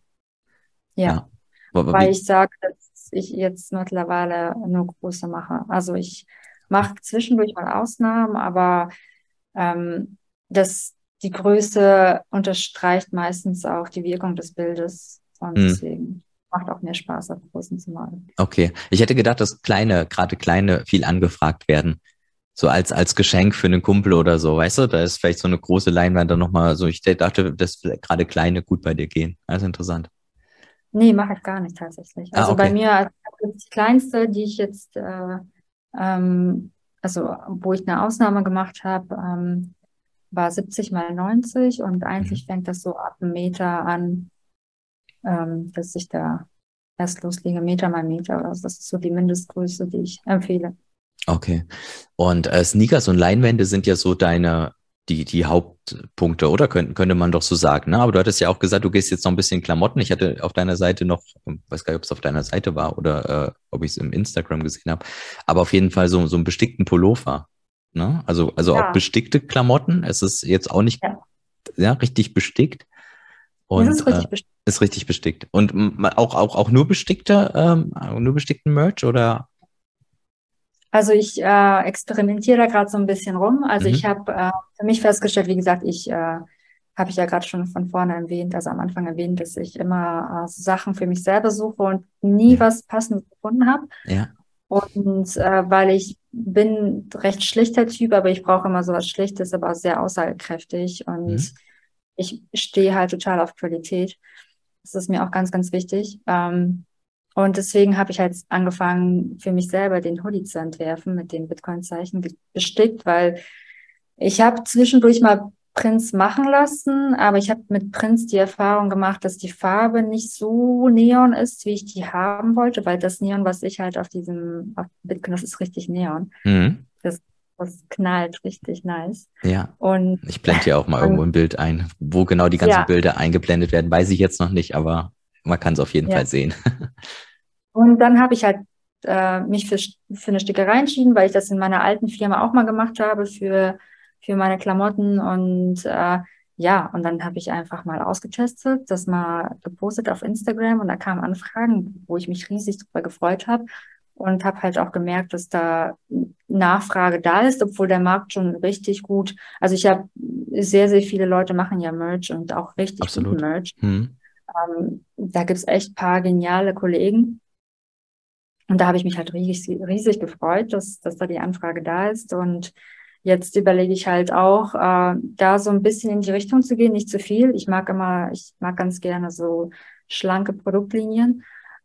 Ja. ja. Weil ich sage, dass ich jetzt mittlerweile nur große mache. Also ich mache zwischendurch mal Ausnahmen, aber ähm, das, die Größe unterstreicht meistens auch die Wirkung des Bildes. Und hm. deswegen macht auch mehr Spaß, auf großen zu malen. Okay. Ich hätte gedacht, dass kleine, gerade kleine, viel angefragt werden. So als, als Geschenk für einen Kumpel oder so, weißt du? Da ist vielleicht so eine große Leinwand dann nochmal so. Ich dachte, dass gerade kleine gut bei dir gehen. Also interessant. Nee, mache ich gar nicht tatsächlich. Ah, also ah, okay. bei mir, also die kleinste, die ich jetzt, äh, ähm, also wo ich eine Ausnahme gemacht habe, ähm, war 70 mal 90 und eigentlich mhm. fängt das so ab einem Meter an, ähm, dass ich da erst loslege, Meter mal Meter oder so. Das ist so die Mindestgröße, die ich empfehle. Okay. Und äh, Sneakers und Leinwände sind ja so deine die, die Hauptpunkte, oder? Könnte, könnte man doch so sagen. Ne? Aber du hattest ja auch gesagt, du gehst jetzt noch ein bisschen Klamotten. Ich hatte auf deiner Seite noch, weiß gar nicht, ob es auf deiner Seite war oder äh, ob ich es im Instagram gesehen habe, aber auf jeden Fall so, so einen bestickten Pullover. Ne? Also, also ja. auch bestickte Klamotten. Es ist jetzt auch nicht ja. ja richtig bestickt. Und, das ist richtig, äh, bestickt. ist richtig bestickt. Und auch, auch, auch nur bestickte, ähm, nur bestickten Merch oder also ich äh, experimentiere da gerade so ein bisschen rum. Also mhm. ich habe äh, für mich festgestellt, wie gesagt, ich äh, habe ich ja gerade schon von vorne erwähnt, also am Anfang erwähnt, dass ich immer äh, Sachen für mich selber suche und nie ja. was Passendes gefunden habe. Ja. Und äh, weil ich bin recht schlichter Typ, aber ich brauche immer so was Schlichtes, aber sehr aussagekräftig. Und mhm. ich stehe halt total auf Qualität. Das ist mir auch ganz, ganz wichtig. Ähm, und deswegen habe ich halt angefangen, für mich selber den Hoodie zu entwerfen mit dem Bitcoin-Zeichen bestickt, weil ich habe zwischendurch mal Prints machen lassen, aber ich habe mit Prints die Erfahrung gemacht, dass die Farbe nicht so neon ist, wie ich die haben wollte, weil das Neon, was ich halt auf diesem auf Bitcoin, das ist richtig Neon. Mhm. Das, das knallt richtig nice. Ja. Und ich blende hier auch mal irgendwo ein Bild ein, wo genau die ganzen ja. Bilder eingeblendet werden, weiß ich jetzt noch nicht, aber man kann es auf jeden ja. Fall sehen. [LAUGHS] Und dann habe ich halt äh, mich für, für eine Stickerei entschieden, weil ich das in meiner alten Firma auch mal gemacht habe für, für meine Klamotten. Und äh, ja, und dann habe ich einfach mal ausgetestet, das mal gepostet auf Instagram und da kamen Anfragen, wo ich mich riesig darüber gefreut habe und habe halt auch gemerkt, dass da Nachfrage da ist, obwohl der Markt schon richtig gut, also ich habe sehr, sehr viele Leute machen ja Merch und auch richtig Absolut. guten Merch. Hm. Ähm, da gibt's echt paar geniale Kollegen. Und da habe ich mich halt riesig, riesig gefreut, dass, dass da die Anfrage da ist. Und jetzt überlege ich halt auch, äh, da so ein bisschen in die Richtung zu gehen, nicht zu viel. Ich mag immer, ich mag ganz gerne so schlanke Produktlinien.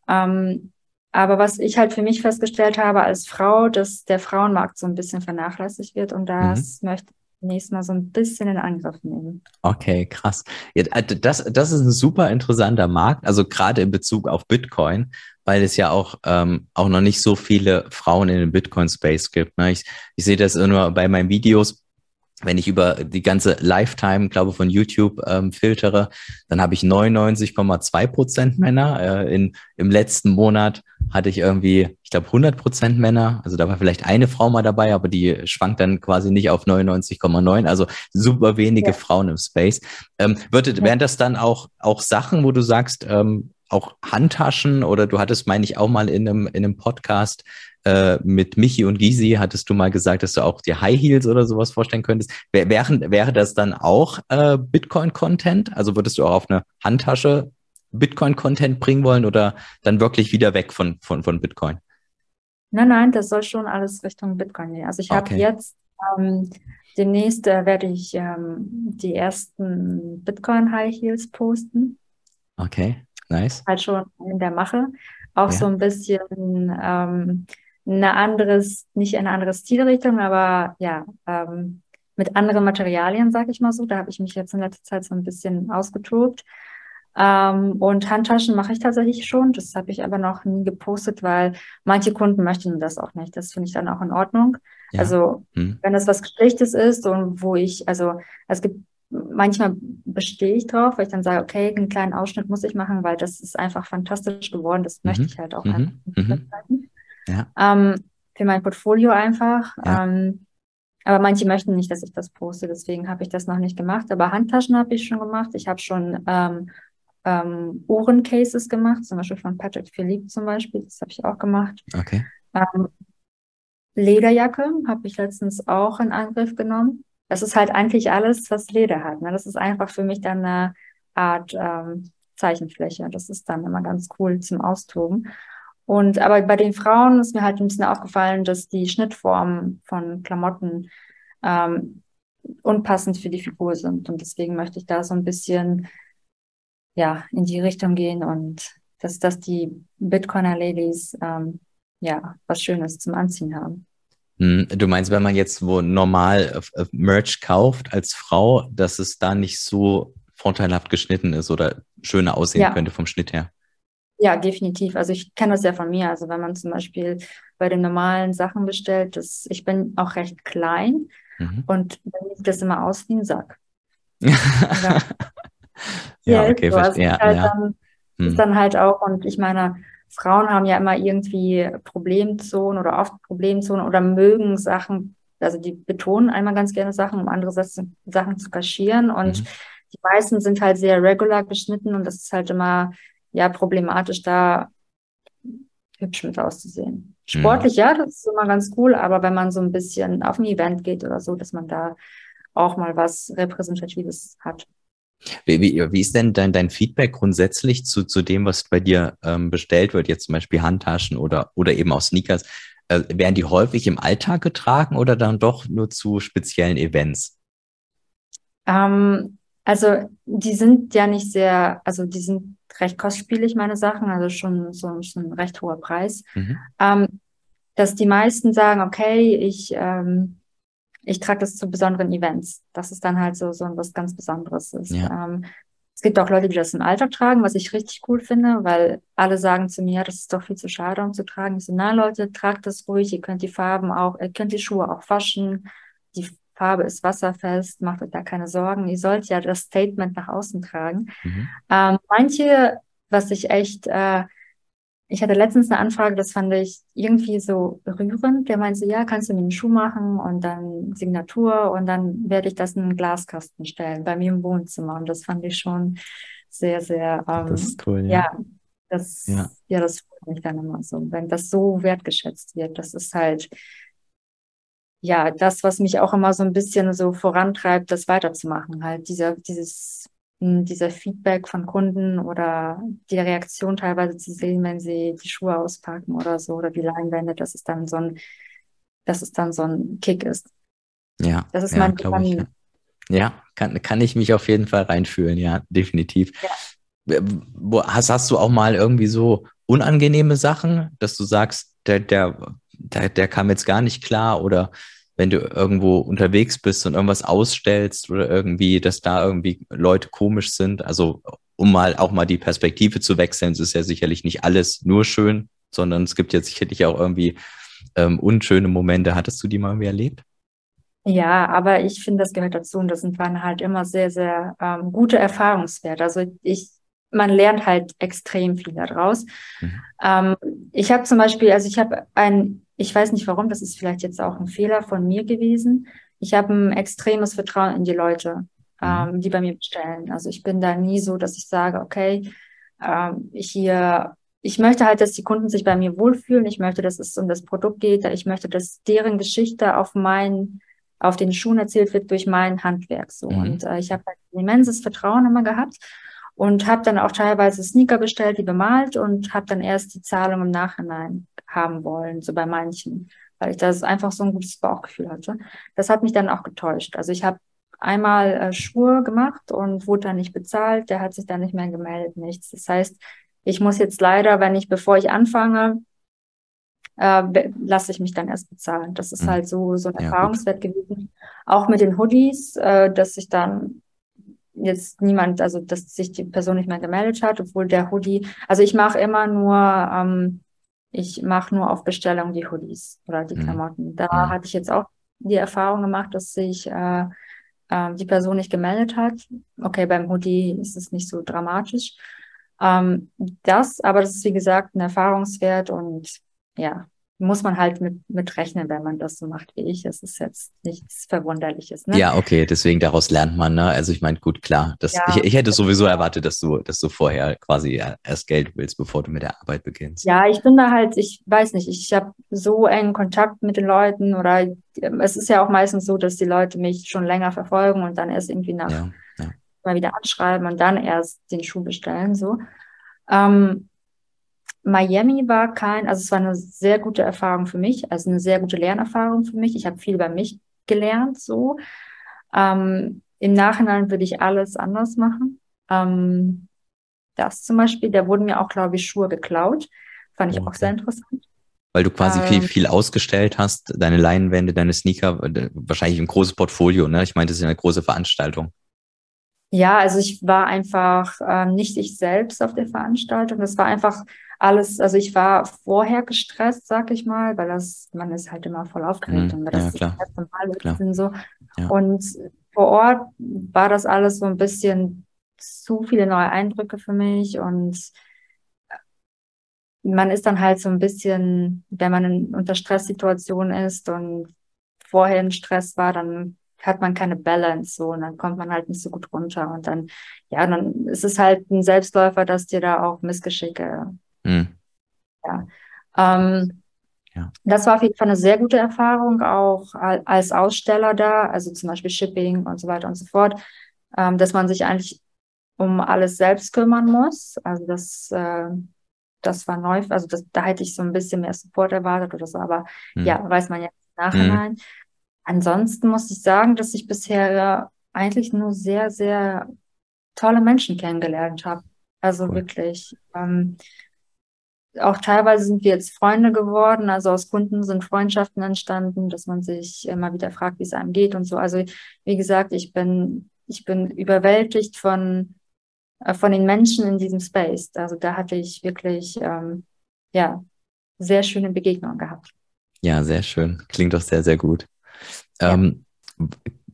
Ähm, aber was ich halt für mich festgestellt habe als Frau, dass der Frauenmarkt so ein bisschen vernachlässigt wird und das mhm. möchte nächstes Mal so ein bisschen in Angriff nehmen. Okay, krass. Ja, äh, das, das ist ein super interessanter Markt, also gerade in Bezug auf Bitcoin, weil es ja auch, ähm, auch noch nicht so viele Frauen in den Bitcoin-Space gibt. Ne? Ich, ich sehe das nur bei meinen Videos, wenn ich über die ganze Lifetime, glaube von YouTube ähm, filtere, dann habe ich 99,2 Prozent Männer. Äh, in, Im letzten Monat hatte ich irgendwie, ich glaube, 100 Prozent Männer. Also da war vielleicht eine Frau mal dabei, aber die schwankt dann quasi nicht auf 99,9. Also super wenige ja. Frauen im Space. Ähm, würde, ja. Wären das dann auch, auch Sachen, wo du sagst, ähm, auch Handtaschen oder du hattest, meine ich, auch mal in einem, in einem Podcast äh, mit Michi und Gysi hattest du mal gesagt, dass du auch die High Heels oder sowas vorstellen könntest. Wäre, wäre das dann auch äh, Bitcoin-Content? Also würdest du auch auf eine Handtasche Bitcoin-Content bringen wollen oder dann wirklich wieder weg von, von, von Bitcoin? Nein, nein, das soll schon alles Richtung Bitcoin gehen. Also ich okay. habe jetzt ähm, demnächst äh, werde ich ähm, die ersten Bitcoin High Heels posten. Okay, nice. Halt schon in der Mache. Auch ja. so ein bisschen ähm, eine anderes, nicht eine andere Stilrichtung, aber ja, ähm, mit anderen Materialien, sage ich mal so. Da habe ich mich jetzt in letzter Zeit so ein bisschen ausgetobt. Ähm, und Handtaschen mache ich tatsächlich schon. Das habe ich aber noch nie gepostet, weil manche Kunden möchten das auch nicht. Das finde ich dann auch in Ordnung. Ja. Also hm. wenn das was Geschlichtes ist und wo ich, also es gibt manchmal bestehe ich drauf, weil ich dann sage, okay, einen kleinen Ausschnitt muss ich machen, weil das ist einfach fantastisch geworden. Das mhm. möchte ich halt auch mhm. einfach mhm. Ja. Ähm, für mein Portfolio einfach. Ja. Ähm, aber manche möchten nicht, dass ich das poste, deswegen habe ich das noch nicht gemacht. Aber Handtaschen habe ich schon gemacht. Ich habe schon ähm, ähm, Ohrencases gemacht, zum Beispiel von Patrick Philippe zum Beispiel. Das habe ich auch gemacht. Okay. Ähm, Lederjacke habe ich letztens auch in Angriff genommen. Das ist halt eigentlich alles, was Leder hat. Ne? Das ist einfach für mich dann eine Art ähm, Zeichenfläche. Das ist dann immer ganz cool zum Austoben. Und aber bei den Frauen ist mir halt ein bisschen aufgefallen, dass die Schnittformen von Klamotten ähm, unpassend für die Figur sind. Und deswegen möchte ich da so ein bisschen ja in die Richtung gehen und dass, dass die Bitcoiner Ladies ähm, ja was Schönes zum Anziehen haben. Hm, du meinst, wenn man jetzt wo normal äh, Merch kauft als Frau, dass es da nicht so vorteilhaft geschnitten ist oder schöner aussehen ja. könnte vom Schnitt her? Ja, definitiv. Also ich kenne das ja von mir. Also wenn man zum Beispiel bei den normalen Sachen bestellt, das, ich bin auch recht klein mhm. und dann sieht das immer aus wie ein Sack. [LAUGHS] ja, ja, okay, so. also verstehe. Halt ja. Dann, hm. Ist dann halt auch, und ich meine, Frauen haben ja immer irgendwie Problemzonen oder oft Problemzonen oder mögen Sachen, also die betonen einmal ganz gerne Sachen, um andere Sachen zu kaschieren. Und mhm. die meisten sind halt sehr regular geschnitten und das ist halt immer ja problematisch, da hübsch mit auszusehen. Sportlich, mhm. ja, das ist immer ganz cool, aber wenn man so ein bisschen auf ein Event geht oder so, dass man da auch mal was Repräsentatives hat. Wie, wie, wie ist denn dein, dein Feedback grundsätzlich zu, zu dem, was bei dir ähm, bestellt wird, jetzt zum Beispiel Handtaschen oder, oder eben auch Sneakers? Äh, werden die häufig im Alltag getragen oder dann doch nur zu speziellen Events? Ähm, also die sind ja nicht sehr, also die sind recht kostspielig, meine Sachen, also schon so, so ein recht hoher Preis. Mhm. Ähm, dass die meisten sagen, okay, ich, ähm, ich trage das zu besonderen Events. Das ist dann halt so, so was ganz Besonderes ist. Ja. Ähm, es gibt auch Leute, die das im Alltag tragen, was ich richtig cool finde, weil alle sagen zu mir, das ist doch viel zu schade, um zu tragen. Ich so, na Leute, tragt das ruhig, ihr könnt die Farben auch, ihr könnt die Schuhe auch waschen, die Farbe ist wasserfest, macht euch da keine Sorgen. Ihr sollt ja das Statement nach außen tragen. Mhm. Ähm, manche, was ich echt, äh, ich hatte letztens eine Anfrage, das fand ich irgendwie so rührend. Der meinte, ja, kannst du mir einen Schuh machen und dann Signatur und dann werde ich das in einen Glaskasten stellen bei mir im Wohnzimmer. Und das fand ich schon sehr, sehr, ähm, das ist cool, ja. ja. das, ja. ja, das freut mich dann immer so, wenn das so wertgeschätzt wird. Das ist halt, ja, das, was mich auch immer so ein bisschen so vorantreibt, das weiterzumachen, halt dieser, dieses, dieser Feedback von Kunden oder die Reaktion teilweise zu sehen, wenn sie die Schuhe auspacken oder so oder die Leinwände, dass es dann so ein, dass es dann so ein Kick ist. Ja, das ist ja, mein Vitamin. Ja, kann, kann ich mich auf jeden Fall reinfühlen, ja, definitiv. Ja. Hast, hast du auch mal irgendwie so unangenehme Sachen, dass du sagst, der, der, der, der kam jetzt gar nicht klar oder wenn du irgendwo unterwegs bist und irgendwas ausstellst oder irgendwie, dass da irgendwie Leute komisch sind. Also um mal auch mal die Perspektive zu wechseln, es ist ja sicherlich nicht alles nur schön, sondern es gibt jetzt sicherlich auch irgendwie ähm, unschöne Momente. Hattest du die mal irgendwie erlebt? Ja, aber ich finde, das gehört dazu und das sind waren halt immer sehr, sehr ähm, gute Erfahrungswerte. Also ich, man lernt halt extrem viel daraus. Mhm. Ähm, ich habe zum Beispiel, also ich habe ein ich weiß nicht warum, das ist vielleicht jetzt auch ein Fehler von mir gewesen. Ich habe ein extremes Vertrauen in die Leute, mhm. ähm, die bei mir bestellen. Also ich bin da nie so, dass ich sage, okay, ähm, hier, ich möchte halt, dass die Kunden sich bei mir wohlfühlen. Ich möchte, dass es um das Produkt geht. Ich möchte, dass deren Geschichte auf meinen, auf den Schuhen erzählt wird durch mein Handwerk. So. Mhm. Und äh, ich habe halt ein immenses Vertrauen immer gehabt und habe dann auch teilweise Sneaker bestellt, die bemalt und habe dann erst die Zahlung im Nachhinein haben wollen, so bei manchen, weil ich das einfach so ein gutes Bauchgefühl hatte. Das hat mich dann auch getäuscht. Also ich habe einmal äh, Schuhe gemacht und wurde dann nicht bezahlt. Der hat sich dann nicht mehr gemeldet, nichts. Das heißt, ich muss jetzt leider, wenn ich, bevor ich anfange, äh, lasse ich mich dann erst bezahlen. Das ist mhm. halt so, so ein ja, Erfahrungswert gut. gewesen. Auch mit den Hoodies, äh, dass sich dann jetzt niemand, also dass sich die Person nicht mehr gemeldet hat, obwohl der Hoodie, also ich mache immer nur, ähm, ich mache nur auf Bestellung die Hoodies oder die mhm. Klamotten. Da mhm. hatte ich jetzt auch die Erfahrung gemacht, dass sich äh, äh, die Person nicht gemeldet hat. Okay, beim Hoodie ist es nicht so dramatisch. Ähm, das, aber das ist wie gesagt ein Erfahrungswert und ja, muss man halt mit, mit rechnen, wenn man das so macht wie ich. Das ist jetzt nichts Verwunderliches. Ne? Ja, okay, deswegen daraus lernt man, ne? Also ich meine, gut, klar, das, ja, ich, ich hätte sowieso erwartet, dass du, dass du vorher quasi erst Geld willst, bevor du mit der Arbeit beginnst. Ja, ich bin da halt, ich weiß nicht, ich habe so engen Kontakt mit den Leuten oder es ist ja auch meistens so, dass die Leute mich schon länger verfolgen und dann erst irgendwie nach ja, ja. mal wieder anschreiben und dann erst den Schuh bestellen, so. Ähm, Miami war kein, also es war eine sehr gute Erfahrung für mich, also eine sehr gute Lernerfahrung für mich. Ich habe viel bei mich gelernt, so. Ähm, Im Nachhinein würde ich alles anders machen. Ähm, das zum Beispiel, da wurden mir auch, glaube ich, Schuhe geklaut. Fand ich okay. auch sehr interessant. Weil du quasi ähm, viel, viel ausgestellt hast, deine Leinwände, deine Sneaker, wahrscheinlich ein großes Portfolio, ne? Ich meine, das ist eine große Veranstaltung. Ja, also ich war einfach ähm, nicht ich selbst auf der Veranstaltung. Das war einfach alles, also ich war vorher gestresst, sag ich mal, weil das, man ist halt immer voll aufgeregt mhm, und das ja, ist das erste Mal sind so. Ja. Und vor Ort war das alles so ein bisschen zu viele neue Eindrücke für mich und man ist dann halt so ein bisschen, wenn man in, unter Stresssituationen ist und vorher in Stress war, dann hat man keine Balance so und dann kommt man halt nicht so gut runter und dann, ja, dann ist es halt ein Selbstläufer, dass dir da auch Missgeschicke Mhm. Ja. Ähm, ja. Das war auf jeden Fall eine sehr gute Erfahrung, auch als Aussteller da, also zum Beispiel Shipping und so weiter und so fort, ähm, dass man sich eigentlich um alles selbst kümmern muss. Also das, äh, das war neu, also das, da hätte ich so ein bisschen mehr Support erwartet oder so, aber mhm. ja, weiß man jetzt im Nachhinein. Mhm. Ansonsten muss ich sagen, dass ich bisher eigentlich nur sehr, sehr tolle Menschen kennengelernt habe. Also cool. wirklich. Ähm, auch teilweise sind wir jetzt Freunde geworden, also aus Kunden sind Freundschaften entstanden, dass man sich immer wieder fragt, wie es einem geht und so. Also wie gesagt, ich bin, ich bin überwältigt von, äh, von den Menschen in diesem Space. Also da hatte ich wirklich, ähm, ja, sehr schöne Begegnungen gehabt. Ja, sehr schön. Klingt doch sehr, sehr gut. Ja. Ähm,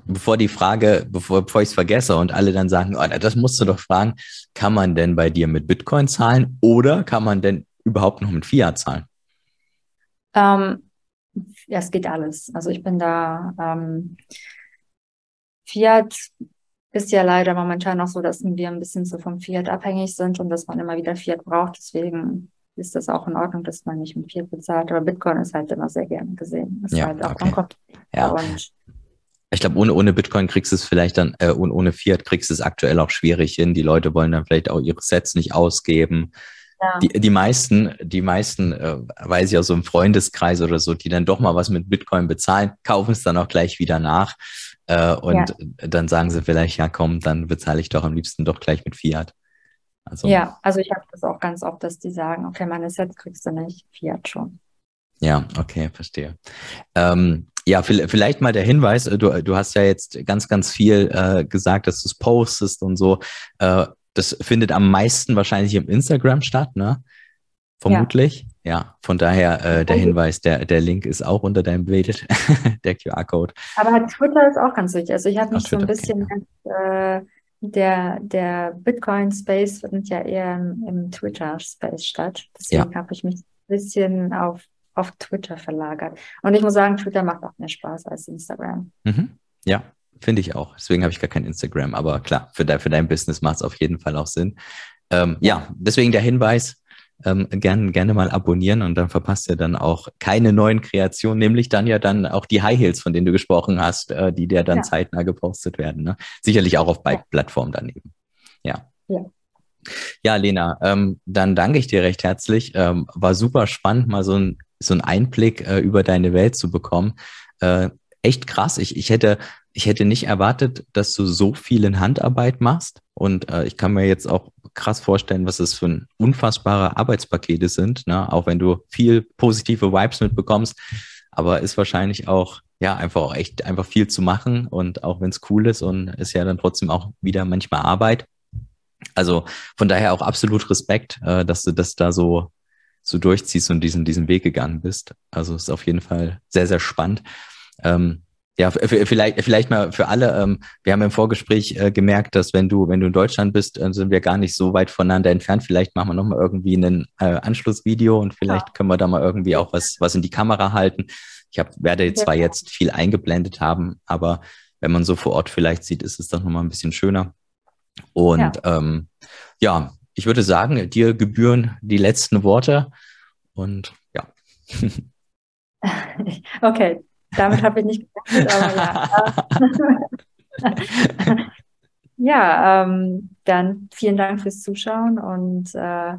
bevor die Frage, bevor, bevor ich es vergesse und alle dann sagen, oh, das musst du doch fragen, kann man denn bei dir mit Bitcoin zahlen oder kann man denn überhaupt noch mit Fiat zahlen? Ähm, ja, es geht alles. Also ich bin da, ähm, Fiat ist ja leider momentan noch so, dass wir ein bisschen so vom Fiat abhängig sind und dass man immer wieder Fiat braucht. Deswegen ist das auch in Ordnung, dass man nicht mit Fiat bezahlt. Aber Bitcoin ist halt immer sehr gerne gesehen. Ist ja, halt auch okay. ja. Und ich glaube, ohne, ohne Bitcoin kriegst du es vielleicht dann, äh, und ohne Fiat kriegst du es aktuell auch schwierig hin. Die Leute wollen dann vielleicht auch ihre Sets nicht ausgeben. Die, die meisten, die meisten, äh, weiß ich aus so einem Freundeskreis oder so, die dann doch mal was mit Bitcoin bezahlen, [LAUGHS] kaufen es dann auch gleich wieder nach. Äh, und ja. dann sagen sie vielleicht, ja komm, dann bezahle ich doch am liebsten doch gleich mit Fiat. Also, ja, also ich habe das auch ganz oft, dass die sagen, okay, meine Sets kriegst du nicht, Fiat schon. Ja, okay, verstehe. Ähm, ja, vielleicht mal der Hinweis, du, du hast ja jetzt ganz, ganz viel äh, gesagt, dass du es postest und so. Äh, das findet am meisten wahrscheinlich im Instagram statt, ne? Vermutlich. Ja, ja von daher äh, der Hinweis, der, der Link ist auch unter deinem Bild, [LAUGHS] der QR-Code. Aber Twitter ist auch ganz wichtig. Also ich habe mich so ein bisschen okay, ja. äh, der, der Bitcoin-Space findet ja eher im, im Twitter-Space statt. Deswegen ja. habe ich mich ein bisschen auf, auf Twitter verlagert. Und ich muss sagen, Twitter macht auch mehr Spaß als Instagram. Mhm. Ja, Finde ich auch. Deswegen habe ich gar kein Instagram. Aber klar, für, de für dein Business macht es auf jeden Fall auch Sinn. Ähm, ja, deswegen der Hinweis, ähm, gerne, gerne mal abonnieren und dann verpasst ihr dann auch keine neuen Kreationen, nämlich dann ja dann auch die High Heels, von denen du gesprochen hast, äh, die dir dann ja. zeitnah gepostet werden. Ne? Sicherlich auch auf Bike-Plattformen daneben. Ja. ja. Ja, Lena, ähm, dann danke ich dir recht herzlich. Ähm, war super spannend, mal so ein so einen Einblick äh, über deine Welt zu bekommen. Äh, echt krass. Ich, ich, hätte, ich hätte nicht erwartet, dass du so viel in Handarbeit machst. Und äh, ich kann mir jetzt auch krass vorstellen, was das für ein unfassbare Arbeitspakete sind, ne? auch wenn du viel positive Vibes mitbekommst. Aber ist wahrscheinlich auch, ja, einfach auch echt einfach viel zu machen. Und auch wenn es cool ist und ist ja dann trotzdem auch wieder manchmal Arbeit. Also von daher auch absolut Respekt, äh, dass du das da so, so durchziehst und diesen, diesen Weg gegangen bist. Also ist auf jeden Fall sehr, sehr spannend. Ähm, ja, vielleicht, vielleicht mal für alle. Ähm, wir haben im Vorgespräch äh, gemerkt, dass wenn du, wenn du in Deutschland bist, äh, sind wir gar nicht so weit voneinander entfernt. Vielleicht machen wir nochmal irgendwie ein äh, Anschlussvideo und vielleicht ja. können wir da mal irgendwie auch was, was in die Kamera halten. Ich hab, werde zwar jetzt viel eingeblendet haben, aber wenn man so vor Ort vielleicht sieht, ist es doch nochmal ein bisschen schöner. Und ja. Ähm, ja, ich würde sagen, dir gebühren die letzten Worte und ja. [LAUGHS] Okay, damit habe ich nicht gerechnet, aber ja. [LAUGHS] ja, ähm, dann vielen Dank fürs Zuschauen und äh,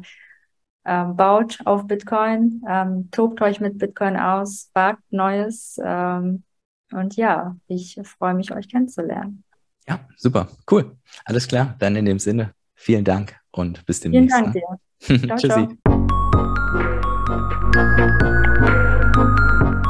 ähm, baut auf Bitcoin, ähm, tobt euch mit Bitcoin aus, wagt Neues. Ähm, und ja, ich freue mich, euch kennenzulernen. Ja, super, cool. Alles klar. Dann in dem Sinne, vielen Dank und bis demnächst. Vielen Dank dir. [LAUGHS] ciao, Tschüssi. Ciao.